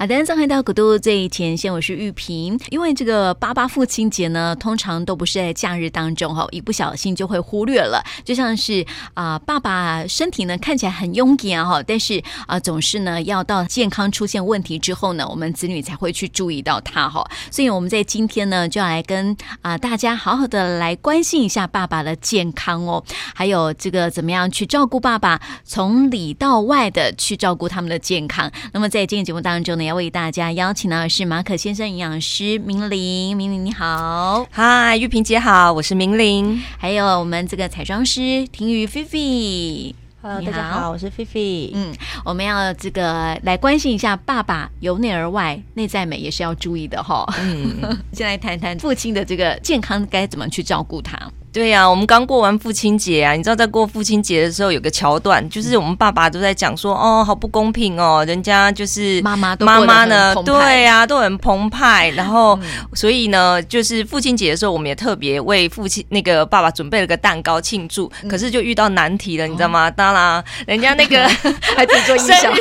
好的，上回到古都最前线，我是玉萍。因为这个爸爸父亲节呢，通常都不是在假日当中哈，一不小心就会忽略了。就像是啊、爸爸身体呢看起来很勇敢哈，但是啊、总是呢要到健康出现问题之后呢，我们子女才会去注意到他哈。所以我们在今天呢，就要来跟啊、大家好好的来关心一下爸爸的健康哦，还有这个怎么样去照顾爸爸，从里到外的去照顾他们的健康。那么在今天节目当中呢，要为大家邀请到的是马可先生营养师明玲，明玲你好，嗨，玉萍姐好，我是明玲，还有我们这个彩妆师婷瑜菲菲，Hello，大家好，我是菲菲，嗯，我们要这个来关心一下爸爸由内而外内在美也是要注意的哈，嗯，先来谈谈父亲的这个健康该怎么去照顾他。对呀、啊，我们刚过完父亲节啊，你知道在过父亲节的时候有个桥段，就是我们爸爸都在讲说，哦，好不公平哦，人家就是妈妈妈妈呢，对呀、啊，都很澎湃，然后、嗯、所以呢，就是父亲节的时候，我们也特别为父亲那个爸爸准备了个蛋糕庆祝，可是就遇到难题了，你知道吗？当然，人家那个还得做音响，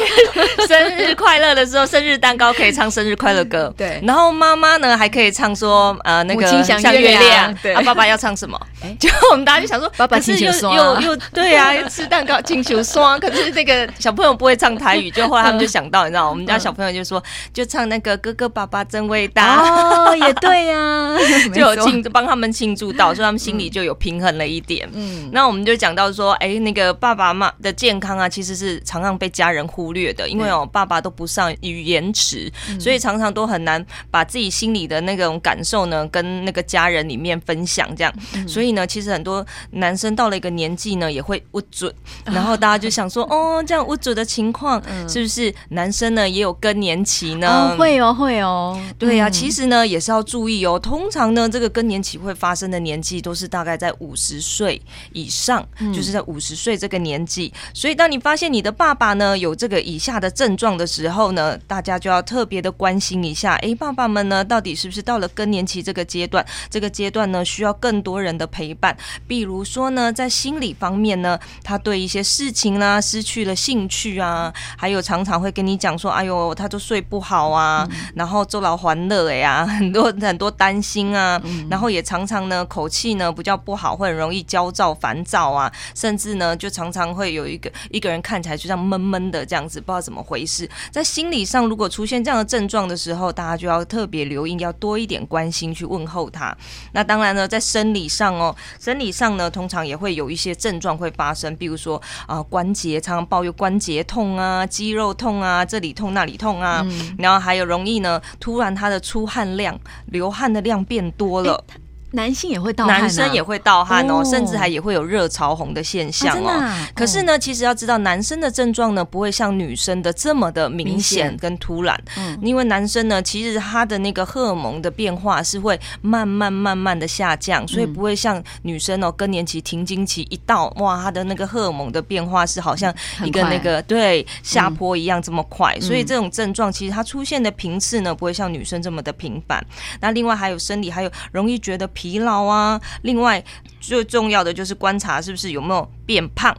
生日快乐的时候，生日蛋糕可以唱生日快乐歌，对，然后妈妈呢还可以唱说，呃，那个像月亮，对，啊，爸爸要唱什么？哎，就我们大家就想说，爸爸可是又又又对啊，吃蛋糕请求双。可是那个小朋友不会唱台语，就后来他们就想到，你知道，我们家小朋友就说，就唱那个哥哥爸爸真伟大。哦，也对呀、啊，就有庆帮他们庆祝到，所以他们心里就有平衡了一点。嗯，那我们就讲到说，哎，那个爸爸妈的健康啊，其实是常常被家人忽略的，因为哦，爸爸都不上语言池，所以常常都很难把自己心里的那种感受呢，跟那个家人里面分享这样，所以。呢，其实很多男生到了一个年纪呢，也会误准，然后大家就想说，哦，这样误准的情况，是不是男生呢也有更年期呢？哦，会哦，会哦，对呀，其实呢也是要注意哦。通常呢，这个更年期会发生的年纪都是大概在五十岁以上，就是在五十岁这个年纪。所以，当你发现你的爸爸呢有这个以下的症状的时候呢，大家就要特别的关心一下，哎，爸爸们呢到底是不是到了更年期这个阶段？这个阶段呢需要更多人的陪。陪伴，比如说呢，在心理方面呢，他对一些事情呢、啊、失去了兴趣啊，还有常常会跟你讲说，哎呦，他就睡不好啊，嗯、然后周劳欢乐哎呀，很多很多担心啊，嗯、然后也常常呢口气呢比较不好，会很容易焦躁烦躁啊，甚至呢就常常会有一个一个人看起来就像闷闷的这样子，不知道怎么回事。在心理上，如果出现这样的症状的时候，大家就要特别留意，要多一点关心去问候他。那当然呢，在生理上哦。生理上呢，通常也会有一些症状会发生，比如说啊、呃，关节常常抱怨关节痛啊，肌肉痛啊，这里痛那里痛啊，嗯、然后还有容易呢，突然他的出汗量、流汗的量变多了。欸男性也会盗汗、啊，男生也会盗汗哦，甚至还也会有热潮红的现象哦。啊啊、可是呢，其实要知道，男生的症状呢，不会像女生的这么的明显跟突然。嗯，因为男生呢，其实他的那个荷尔蒙的变化是会慢慢慢慢的下降，所以不会像女生哦，更年期停经期一到，哇，他的那个荷尔蒙的变化是好像一个那个对下坡一样这么快。嗯、所以这种症状其实它出现的频次呢，不会像女生这么的频繁。那另外还有生理，还有容易觉得。疲劳啊，另外最重要的就是观察是不是有没有变胖。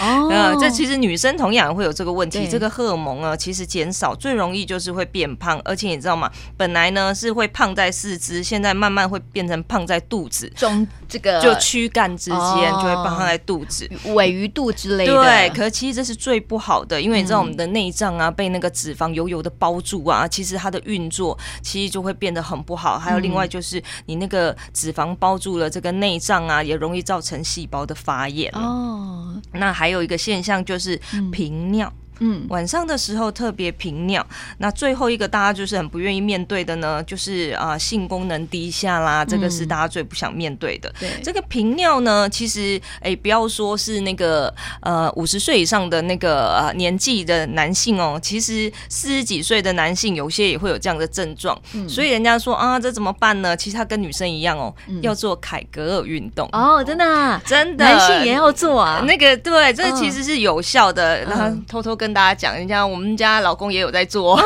哦，呃，这其实女生同样会有这个问题。对这个荷尔蒙啊，其实减少最容易就是会变胖，而且你知道吗？本来呢是会胖在四肢，现在慢慢会变成胖在肚子中，这个就躯干之间就会胖在肚子、尾鱼肚之类的。对，可是其实这是最不好的，因为你知道我们的内脏啊被那个脂肪油油的包住啊，其实它的运作其实就会变得很不好。还有另外就是你那个。脂肪包住了这个内脏啊，也容易造成细胞的发炎哦。那还有一个现象就是频尿。嗯嗯，晚上的时候特别频尿。那最后一个大家就是很不愿意面对的呢，就是啊、呃、性功能低下啦，这个是大家最不想面对的。对、嗯，这个频尿呢，其实哎，不要说是那个呃五十岁以上的那个呃年纪的男性哦，其实四十几岁的男性有些也会有这样的症状。嗯，所以人家说啊，这怎么办呢？其实他跟女生一样哦，嗯、要做凯格尔运动哦，真的、啊、真的，男性也要做啊。那个对，这其实是有效的，然后偷偷跟。跟大家讲，人家我们家老公也有在做，哦、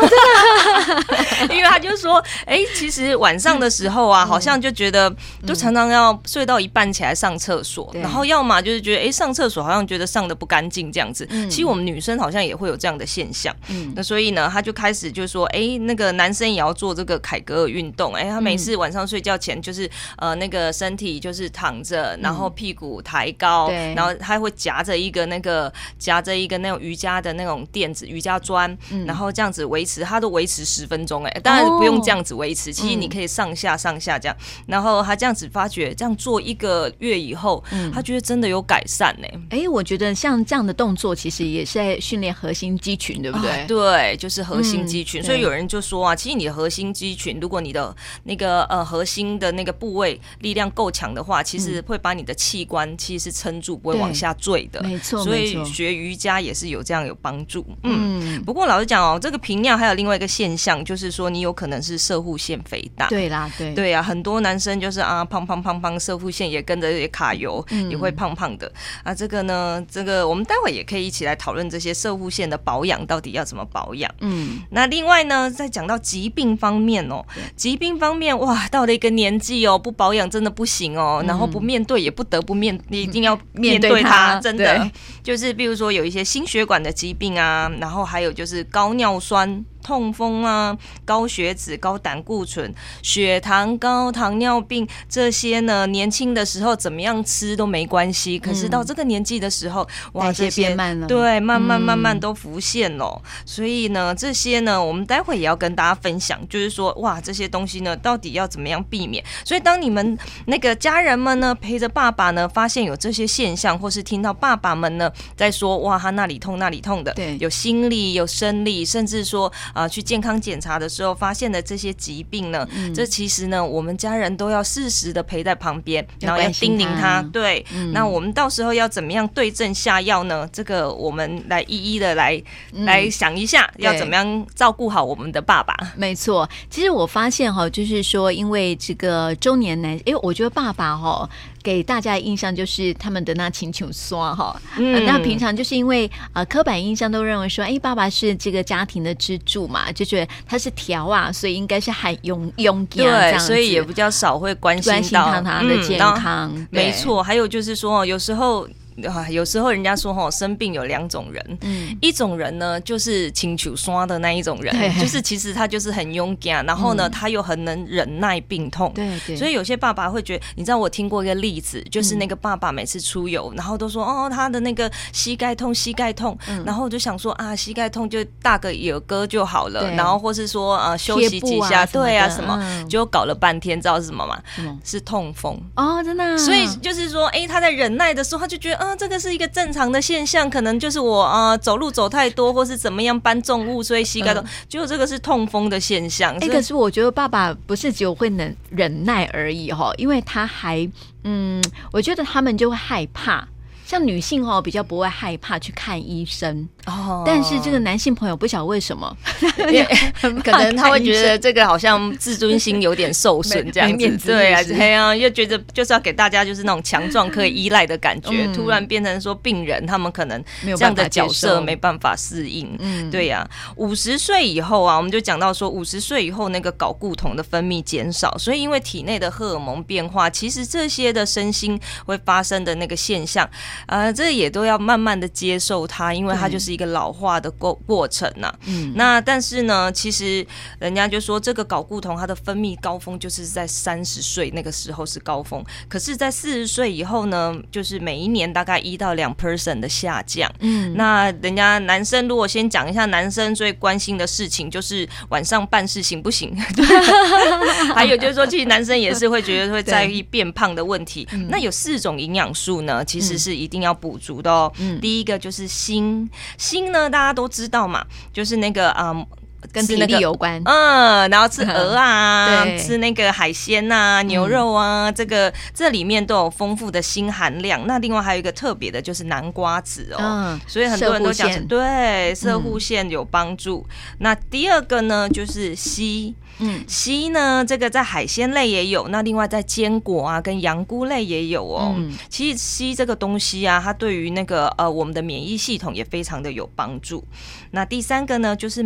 因为他就说，哎、欸，其实晚上的时候啊，好像就觉得就常常要睡到一半起来上厕所，嗯、然后要么就是觉得，哎、欸，上厕所好像觉得上的不干净这样子。嗯、其实我们女生好像也会有这样的现象。嗯，那所以呢，他就开始就说，哎、欸，那个男生也要做这个凯格尔运动。哎、欸，他每次晚上睡觉前就是呃那个身体就是躺着，然后屁股抬高，嗯、然后他会夹着一个那个夹着一个那种瑜伽的那种垫子瑜伽砖，嗯、然后这样子维持，他都维持十分钟。哎，当然不用这样子维持，哦、其实你可以上下上下这样。嗯、然后他这样子发觉，这样做一个月以后，嗯、他觉得真的有改善呢。哎，我觉得像这样的动作，其实也是在训练核心肌群，对不对？哦、对，就是核心肌群。嗯、所以有人就说啊，其实你的核心肌群，如果你的那个呃核心的那个部位力量够强的话，其实会把你的器官其实是撑住，不会往下坠的。没错，所以学瑜伽也是有这样有帮助。嗯，嗯。不过老实讲哦，这个频尿还有另外一个现象，就是说你有可能是射护腺肥大。对啦，对。对啊，很多男生就是啊胖胖胖胖，射护腺也跟着也卡油，嗯、也会胖胖的。啊，这个呢，这个我们待会也可以一起来讨论这些射护腺的保养到底要怎么保养。嗯，那另外呢，再讲到疾病方面哦，疾病方面哇，到了一个年纪哦，不保养真的不行哦，嗯、然后不面对也不得不面，你一定要面对它，真的。就是比如说有一些心血管的疾病啊，然后还有就是高尿酸。痛风啊，高血脂、高胆固醇、血糖高、糖尿病这些呢，年轻的时候怎么样吃都没关系。可是到这个年纪的时候，嗯、哇，这些变慢了，对，慢慢慢慢都浮现了。嗯、所以呢，这些呢，我们待会也要跟大家分享，就是说，哇，这些东西呢，到底要怎么样避免？所以当你们那个家人们呢，陪着爸爸呢，发现有这些现象，或是听到爸爸们呢在说，哇，他那里痛那里痛的，对，有心理有生理，甚至说。啊，去健康检查的时候发现的这些疾病呢，嗯、这其实呢，我们家人都要适时的陪在旁边，然后要叮咛他。对，嗯、那我们到时候要怎么样对症下药呢？这个我们来一一的来、嗯、来想一下，要怎么样照顾好我们的爸爸。没错，其实我发现哈，就是说，因为这个中年男，因为我觉得爸爸哈。给大家的印象就是他们的那请求酸哈，那平常就是因为呃刻板印象都认为说，哎，爸爸是这个家庭的支柱嘛，就觉得他是条啊，所以应该是很勇勇敢这样子，所以也比较少会关心到关心他，他的健康。没错，还有就是说，有时候。啊，有时候人家说哈，生病有两种人，嗯，一种人呢就是请求刷的那一种人，对就是其实他就是很勇敢，然后呢，嗯、他又很能忍耐病痛，对对。所以有些爸爸会觉得，你知道我听过一个例子，就是那个爸爸每次出游，然后都说哦，他的那个膝盖痛，膝盖痛，嗯、然后我就想说啊，膝盖痛就大个有歌就好了，然后或是说啊休息几下，啊对啊什么，嗯、就搞了半天，知道是什么吗？嗯、是痛风哦，真的、啊。所以就是说，哎，他在忍耐的时候，他就觉得嗯。这个是一个正常的现象，可能就是我啊、呃、走路走太多，或是怎么样搬重物，所以膝盖痛。结果这个是痛风的现象。哎、欸，可是我觉得爸爸不是只有会能忍耐而已哈，因为他还嗯，我觉得他们就会害怕。像女性哦，比较不会害怕去看医生哦，但是这个男性朋友不晓得为什么，可能他会觉得这个好像自尊心有点受损 这样子，对啊，对啊，又觉得就是要给大家就是那种强壮可以依赖的感觉，突然变成说病人，他们可能这样的角色没办法适应，嗯，对呀，五十岁以后啊，我们就讲到说五十岁以后那个睾固酮的分泌减少，所以因为体内的荷尔蒙变化，其实这些的身心会发生的那个现象。呃，这也都要慢慢的接受它，因为它就是一个老化的过过程呐、啊。嗯，那但是呢，其实人家就说这个睾固酮它的分泌高峰就是在三十岁那个时候是高峰，可是，在四十岁以后呢，就是每一年大概一到两 percent 的下降。嗯，那人家男生如果先讲一下男生最关心的事情，就是晚上办事行不行？还有就是说，其实男生也是会觉得会在意变胖的问题。嗯、那有四种营养素呢，其实是一定。一定要补足的哦。嗯，第一个就是锌，心呢大家都知道嘛，就是那个啊、嗯，跟体力有关。嗯，然后吃 鹅啊，吃那个海鲜啊，牛肉啊，嗯、这个这里面都有丰富的锌含量。那另外还有一个特别的就是南瓜子哦，嗯、所以很多人都讲对射护腺有帮助。嗯、那第二个呢就是硒。嗯，硒呢，这个在海鲜类也有，那另外在坚果啊跟羊菇类也有哦。嗯，其实硒这个东西啊，它对于那个呃我们的免疫系统也非常的有帮助。那第三个呢，就是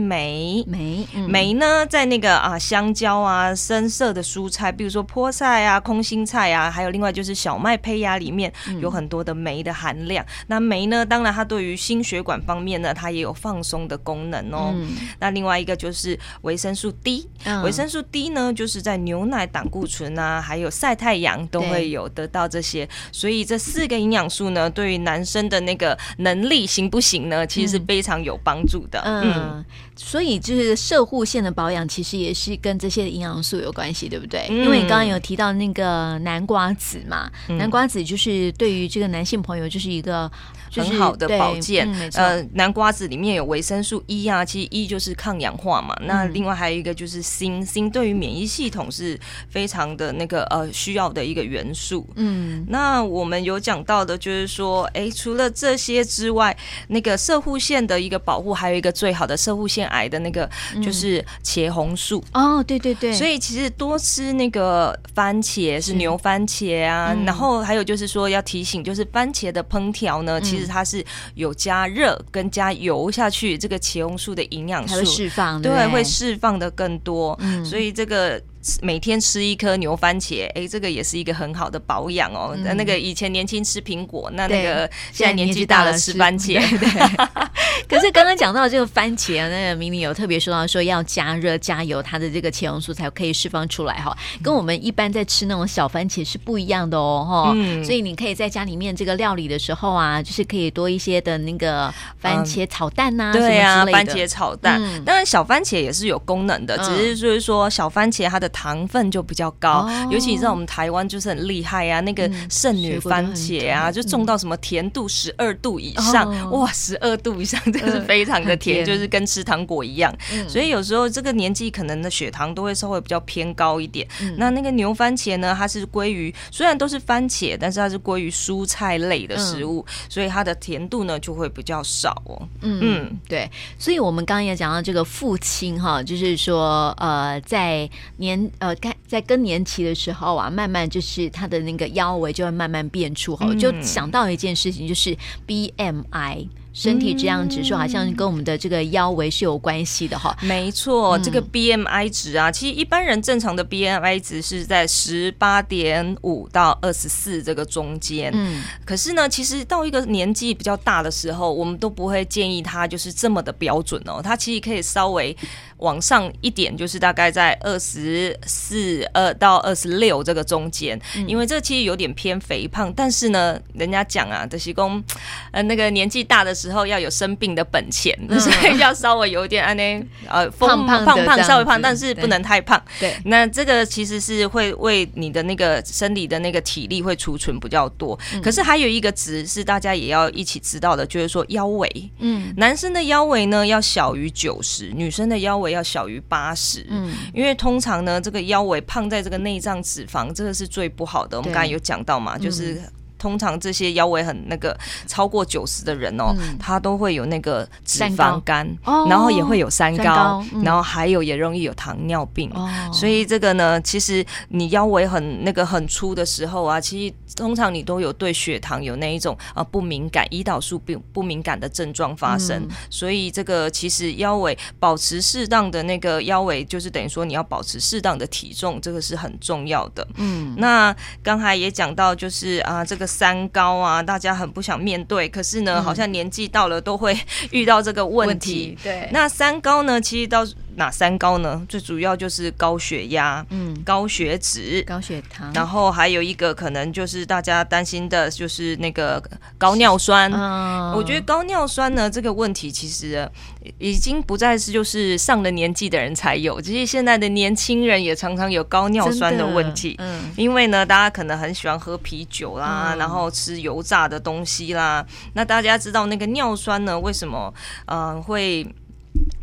镁，镁，镁呢，在那个啊香蕉啊深色的蔬菜，比如说菠菜啊、空心菜啊，还有另外就是小麦胚芽里面有很多的镁的含量。嗯、那镁呢，当然它对于心血管方面呢，它也有放松的功能哦。嗯、那另外一个就是维生素 D。维生素 D 呢，就是在牛奶、胆固醇啊，还有晒太阳都会有得到这些，所以这四个营养素呢，对于男生的那个能力行不行呢，其实是非常有帮助的。嗯，嗯，所以就是摄护线的保养，其实也是跟这些营养素有关系，对不对？嗯、因为你刚刚有提到那个南瓜子嘛，嗯、南瓜子就是对于这个男性朋友就是一个。很好的保健，嗯、呃，南瓜子里面有维生素 E 啊，其实 E 就是抗氧化嘛。嗯、那另外还有一个就是锌，锌对于免疫系统是非常的那个呃需要的一个元素。嗯，那我们有讲到的就是说，哎，除了这些之外，那个射护腺的一个保护，还有一个最好的射护腺癌的那个就是茄红素。嗯、哦，对对对。所以其实多吃那个番茄是牛番茄啊，嗯、然后还有就是说要提醒，就是番茄的烹调呢，其实。它是有加热跟加油下去，这个茄红素的营养素释放，对，会释放的更多，嗯、所以这个。每天吃一颗牛番茄，哎，这个也是一个很好的保养哦。那、嗯、那个以前年轻吃苹果，那那个现在年纪大了吃番茄。对，可是刚刚讲到这个番茄啊，那个明明有特别说到说要加热加油，它的这个茄红素才可以释放出来哈，跟我们一般在吃那种小番茄是不一样的哦哈。嗯、所以你可以在家里面这个料理的时候啊，就是可以多一些的那个番茄炒蛋呐、啊，对呀、啊，番茄炒蛋。嗯、当然小番茄也是有功能的，只是就是说小番茄它的糖分就比较高，哦、尤其你知道我们台湾就是很厉害啊，那个圣女番茄啊，嗯、就种到什么甜度十二度以上，嗯、哇，十二度以上真的是非常的甜，呃、就是跟吃糖果一样。嗯、所以有时候这个年纪可能的血糖都会稍微比较偏高一点。嗯、那那个牛番茄呢，它是归于虽然都是番茄，但是它是归于蔬菜类的食物，嗯、所以它的甜度呢就会比较少哦。嗯，嗯。对。所以我们刚刚也讲到这个父亲哈，就是说呃，在年呃。在更年期的时候啊，慢慢就是他的那个腰围就会慢慢变粗哈，嗯、就想到一件事情，就是 BMI。身体质量指数好像跟我们的这个腰围是有关系的哈，没错，这个 BMI 值啊，其实一般人正常的 BMI 值是在十八点五到二十四这个中间，嗯，可是呢，其实到一个年纪比较大的时候，我们都不会建议他就是这么的标准哦，他其实可以稍微往上一点，就是大概在二十四二到二十六这个中间，因为这其实有点偏肥胖，但是呢，人家讲啊，德西公，呃，那个年纪大的时候要有生病的本钱，嗯、所以要稍微有点安呢，呃，胖胖胖胖稍微胖，但是不能太胖。对，那这个其实是会为你的那个生理的那个体力会储存比较多。嗯、可是还有一个值是大家也要一起知道的，就是说腰围。嗯，男生的腰围呢要小于九十，女生的腰围要小于八十。嗯，因为通常呢这个腰围胖在这个内脏脂肪，这个是最不好的。我们刚才有讲到嘛，就是。通常这些腰围很那个超过九十的人哦，嗯、他都会有那个脂肪肝，高然后也会有三高，高嗯、然后还有也容易有糖尿病。哦、所以这个呢，其实你腰围很那个很粗的时候啊，其实通常你都有对血糖有那一种啊不敏感、胰岛素不不敏感的症状发生。嗯、所以这个其实腰围保持适当的那个腰围，就是等于说你要保持适当的体重，这个是很重要的。嗯，那刚才也讲到，就是啊这个。三高啊，大家很不想面对，可是呢，嗯、好像年纪到了都会 遇到这个问题。问题对，那三高呢，其实到哪三高呢？最主要就是高血压，嗯，高血脂，高血糖，然后还有一个可能就是大家担心的，就是那个高尿酸。嗯，我觉得高尿酸呢这个问题其实已经不再是就是上了年纪的人才有，其实现在的年轻人也常常有高尿酸的问题。嗯，因为呢，大家可能很喜欢喝啤酒啦，嗯、然后吃油炸的东西啦。那大家知道那个尿酸呢，为什么嗯、呃、会？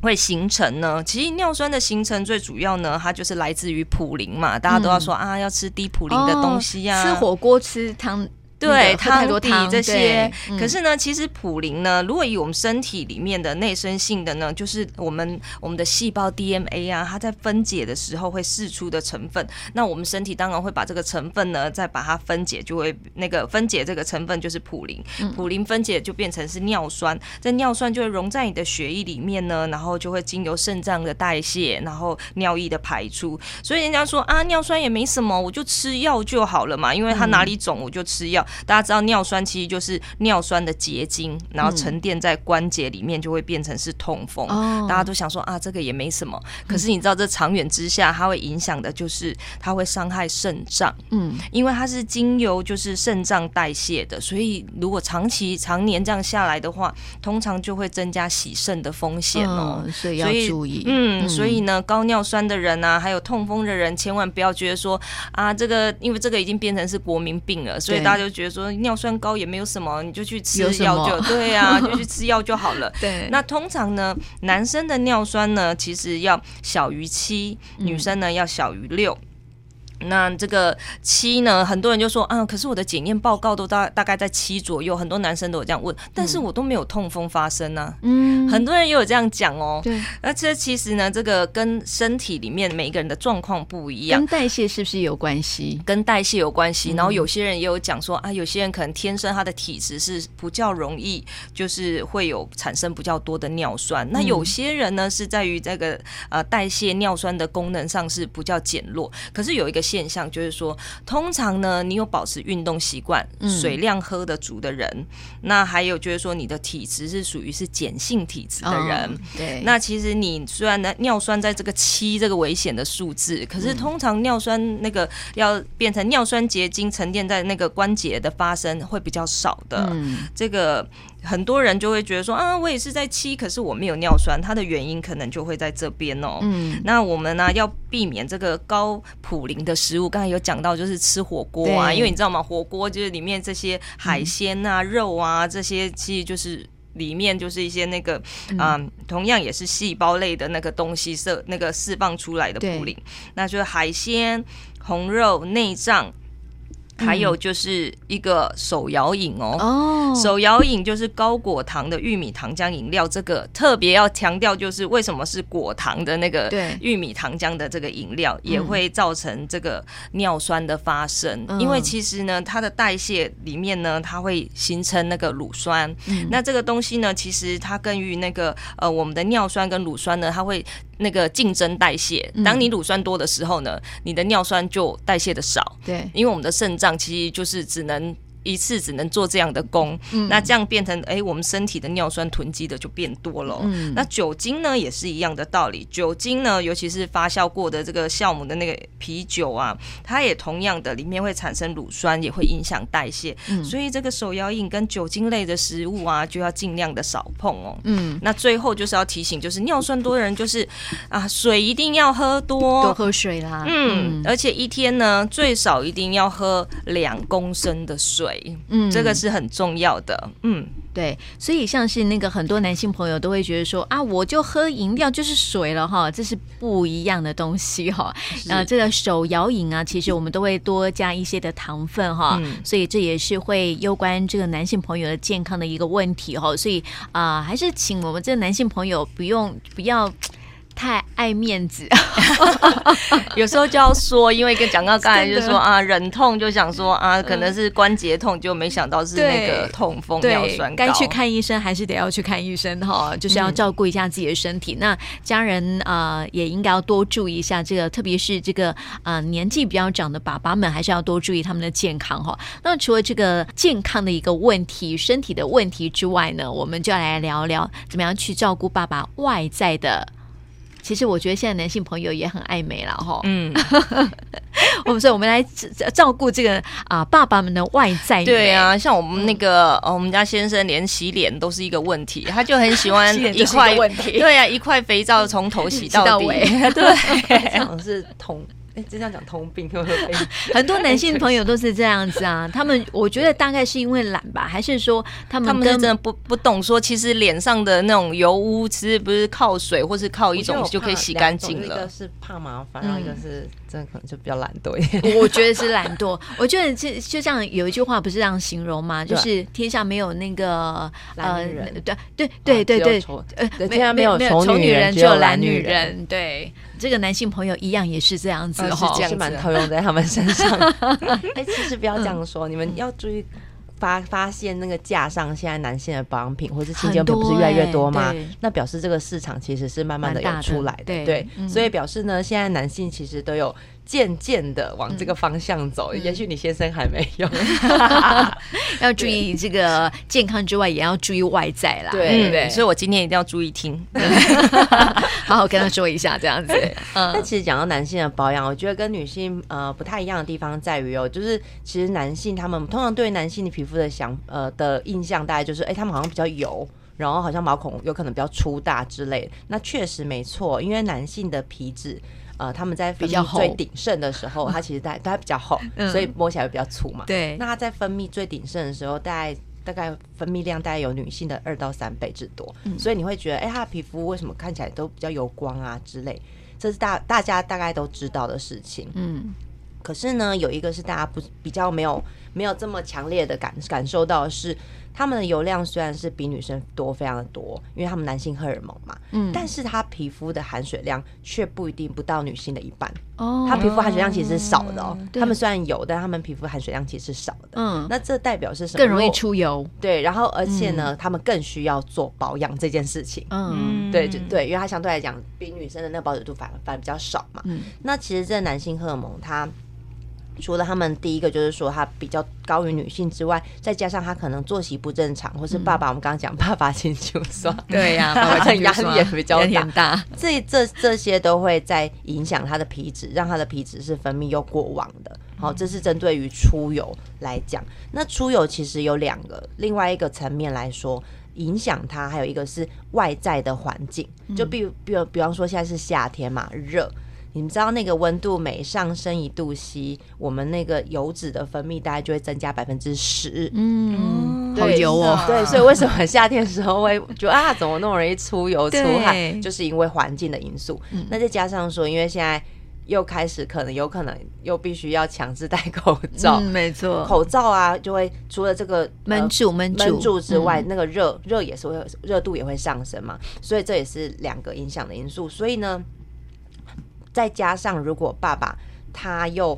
会形成呢？其实尿酸的形成最主要呢，它就是来自于普林嘛。大家都要说、嗯、啊，要吃低普林的东西呀、啊哦，吃火锅吃汤。对，汤底这些，可是呢，其实普林呢，如果以我们身体里面的内生性的呢，就是我们我们的细胞 DNA 啊，它在分解的时候会释出的成分，那我们身体当然会把这个成分呢，再把它分解，就会那个分解这个成分就是普林，普林分解就变成是尿酸，这尿酸就会溶在你的血液里面呢，然后就会经由肾脏的代谢，然后尿液的排出，所以人家说啊，尿酸也没什么，我就吃药就好了嘛，因为它哪里肿我就吃药。大家知道尿酸其实就是尿酸的结晶，然后沉淀在关节里面就会变成是痛风。嗯、大家都想说啊，这个也没什么。可是你知道，这长远之下，它会影响的就是它会伤害肾脏。嗯，因为它是经由就是肾脏代谢的，所以如果长期常年这样下来的话，通常就会增加洗肾的风险哦。嗯、所以要注意。嗯，所以呢，高尿酸的人啊，还有痛风的人，千万不要觉得说啊，这个因为这个已经变成是国民病了，所以大家就觉得说。尿酸高也没有什么，你就去吃药就 对啊，就去吃药就好了。对，那通常呢，男生的尿酸呢，其实要小于七，女生呢要小于六。那这个七呢，很多人就说啊，可是我的检验报告都大大概在七左右，很多男生都有这样问，但是我都没有痛风发生呢、啊。嗯，很多人也有这样讲哦。对，那这其实呢，这个跟身体里面每一个人的状况不一样，跟代谢是不是有关系？跟代谢有关系。然后有些人也有讲说啊，有些人可能天生他的体质是比较容易，就是会有产生比较多的尿酸。那有些人呢，是在于这个呃代谢尿酸的功能上是比较减弱。可是有一个。现象就是说，通常呢，你有保持运动习惯，水量喝得足的人，嗯、那还有就是说，你的体质是属于是碱性体质的人，哦、对，那其实你虽然呢尿酸在这个七这个危险的数字，可是通常尿酸那个要变成尿酸结晶沉淀在那个关节的发生会比较少的，嗯、这个。很多人就会觉得说啊，我也是在七，可是我没有尿酸，它的原因可能就会在这边哦。嗯，那我们呢要避免这个高普林的食物，刚才有讲到就是吃火锅啊，因为你知道吗？火锅就是里面这些海鲜啊、嗯、肉啊这些，其实就是里面就是一些那个啊、嗯，同样也是细胞类的那个东西释那个释放出来的普林，那就是海鲜、红肉、内脏。还有就是一个手摇饮哦，哦，手摇饮就是高果糖的玉米糖浆饮料。这个特别要强调，就是为什么是果糖的那个玉米糖浆的这个饮料，也会造成这个尿酸的发生。因为其实呢，它的代谢里面呢，它会形成那个乳酸。那这个东西呢，其实它跟于那个呃，我们的尿酸跟乳酸呢，它会。那个竞争代谢，当你乳酸多的时候呢，你的尿酸就代谢的少。对，因为我们的肾脏其实就是只能。一次只能做这样的功，嗯、那这样变成哎、欸，我们身体的尿酸囤积的就变多了。嗯、那酒精呢也是一样的道理，酒精呢，尤其是发酵过的这个酵母的那个啤酒啊，它也同样的里面会产生乳酸，也会影响代谢。嗯、所以这个手摇饮跟酒精类的食物啊，就要尽量的少碰哦。嗯，那最后就是要提醒，就是尿酸多的人，就是啊，水一定要喝多，多喝水啦。嗯，嗯而且一天呢最少一定要喝两公升的水。嗯，这个是很重要的。嗯，对，所以像是那个很多男性朋友都会觉得说啊，我就喝饮料就是水了哈，这是不一样的东西哈。是呃，这个手摇饮啊，其实我们都会多加一些的糖分哈，嗯、所以这也是会攸关这个男性朋友的健康的一个问题哈。所以啊、呃，还是请我们这个男性朋友不用不要。太爱面子，有时候就要说，因为跟讲到刚才就说啊，忍痛就想说啊，可能是关节痛，就没想到是那个痛风尿酸高，该去看医生还是得要去看医生哈，就是要照顾一下自己的身体。嗯、那家人啊、呃，也应该要多注意一下这个，特别是这个啊、呃、年纪比较长的爸爸们，还是要多注意他们的健康哈。那除了这个健康的一个问题、身体的问题之外呢，我们就要来聊聊怎么样去照顾爸爸外在的。其实我觉得现在男性朋友也很爱美了哈。嗯，我们说我们来照顾这个啊、呃、爸爸们的外在。对啊，像我们那个、嗯、我们家先生连洗脸都是一个问题，他就很喜欢 一块问题。对啊，一块肥皂从头洗到底。到尾 对，这种是同。哎，这样讲通病？很多男性朋友都是这样子啊。他们我觉得大概是因为懒吧，还是说他们他们真的不不懂说，其实脸上的那种油污，其实不是靠水或是靠一种就可以洗干净了。一个是怕麻烦，然后一个是真的可能就比较懒惰一点。我觉得是懒惰。我觉得这就像有一句话不是这样形容吗？就是天下没有那个懒女人，对对对对对，呃，天下没有丑女人，只有懒女人。对，这个男性朋友一样也是这样子，是这样，是蛮套用在他们身上。哎，其实不要这样说，你们要注意发发现那个架上现在男性的保养品或是清洁品不是越来越多吗？那表示这个市场其实是慢慢的有出来的，对，所以表示呢，现在男性其实都有。渐渐的往这个方向走，嗯、也许你先生还没有，要注意这个健康之外，也要注意外在啦。对，对，对，所以我今天一定要注意听，好好跟他说一下这样子。嗯，那其实讲到男性的保养，我觉得跟女性呃不太一样的地方在于哦，就是其实男性他们通常对男性的皮肤的想呃的印象，大概就是哎、欸，他们好像比较油，然后好像毛孔有可能比较粗大之类的。那确实没错，因为男性的皮脂。呃，他们在分泌最鼎盛的时候，它其实在它比较厚，嗯、所以摸起来会比较粗嘛。对。那它在分泌最鼎盛的时候，大概大概分泌量大概有女性的二到三倍之多，嗯、所以你会觉得，哎、欸，它的皮肤为什么看起来都比较油光啊之类？这是大大家大概都知道的事情。嗯。可是呢，有一个是大家不比较没有没有这么强烈的感感受到的是。他们的油量虽然是比女生多非常的多，因为他们男性荷尔蒙嘛，嗯，但是他皮肤的含水量却不一定不到女性的一半哦。他皮肤含水量其实是少的哦。他们虽然有，但他们皮肤含水量其实是少的。嗯，那这代表是什么？更容易出油。对，然后而且呢，他们更需要做保养这件事情。嗯，对，就对，因为它相对来讲比女生的那个保水度反反而比较少嘛。嗯，那其实这男性荷尔蒙它。除了他们第一个就是说他比较高于女性之外，再加上他可能作息不正常，或是爸爸我们刚刚讲爸爸亲就算对呀，爸爸压力也比较大，大这这这些都会在影响他的皮脂，让他的皮脂是分泌又过旺的。好，这是针对于出油来讲。那出油其实有两个，另外一个层面来说，影响它还有一个是外在的环境，就比如比如比方说现在是夏天嘛，热。你们知道那个温度每上升一度 C，我们那个油脂的分泌大概就会增加百分之十。嗯，好油哦。对，所以为什么夏天的时候会觉得啊，怎么那么容易出油出汗？就是因为环境的因素。嗯、那再加上说，因为现在又开始可能有可能又必须要强制戴口罩。嗯，没错。口罩啊，就会除了这个闷住闷住闷住之外，嗯、那个热热也是会热度也会上升嘛。所以这也是两个影响的因素。所以呢。再加上，如果爸爸他又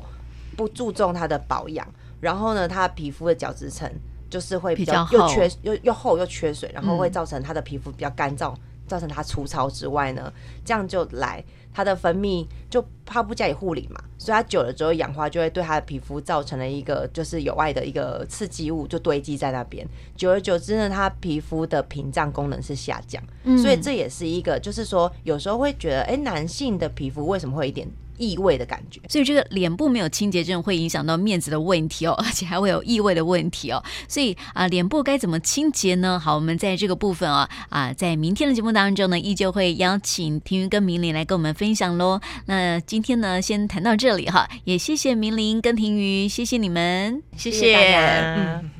不注重他的保养，然后呢，他皮肤的角质层就是会比较又缺又又厚又缺水，然后会造成他的皮肤比较干燥，造成他粗糙之外呢，这样就来他的分泌就他不加以护理嘛，所以它久了之后氧化就会对他的皮肤造成了一个就是有害的一个刺激物就堆积在那边，久而久之呢，他皮肤的屏障功能是下降，所以这也是一个就是说有时候会觉得，哎，男性的皮肤为什么会有一点？异味的感觉，所以这个脸部没有清洁，真的会影响到面子的问题哦，而且还会有异味的问题哦。所以啊，脸部该怎么清洁呢？好，我们在这个部分啊啊，在明天的节目当中呢，依旧会邀请婷瑜跟明玲来跟我们分享喽。那今天呢，先谈到这里哈，也谢谢明玲跟婷瑜，谢谢你们，谢谢。谢谢大家。嗯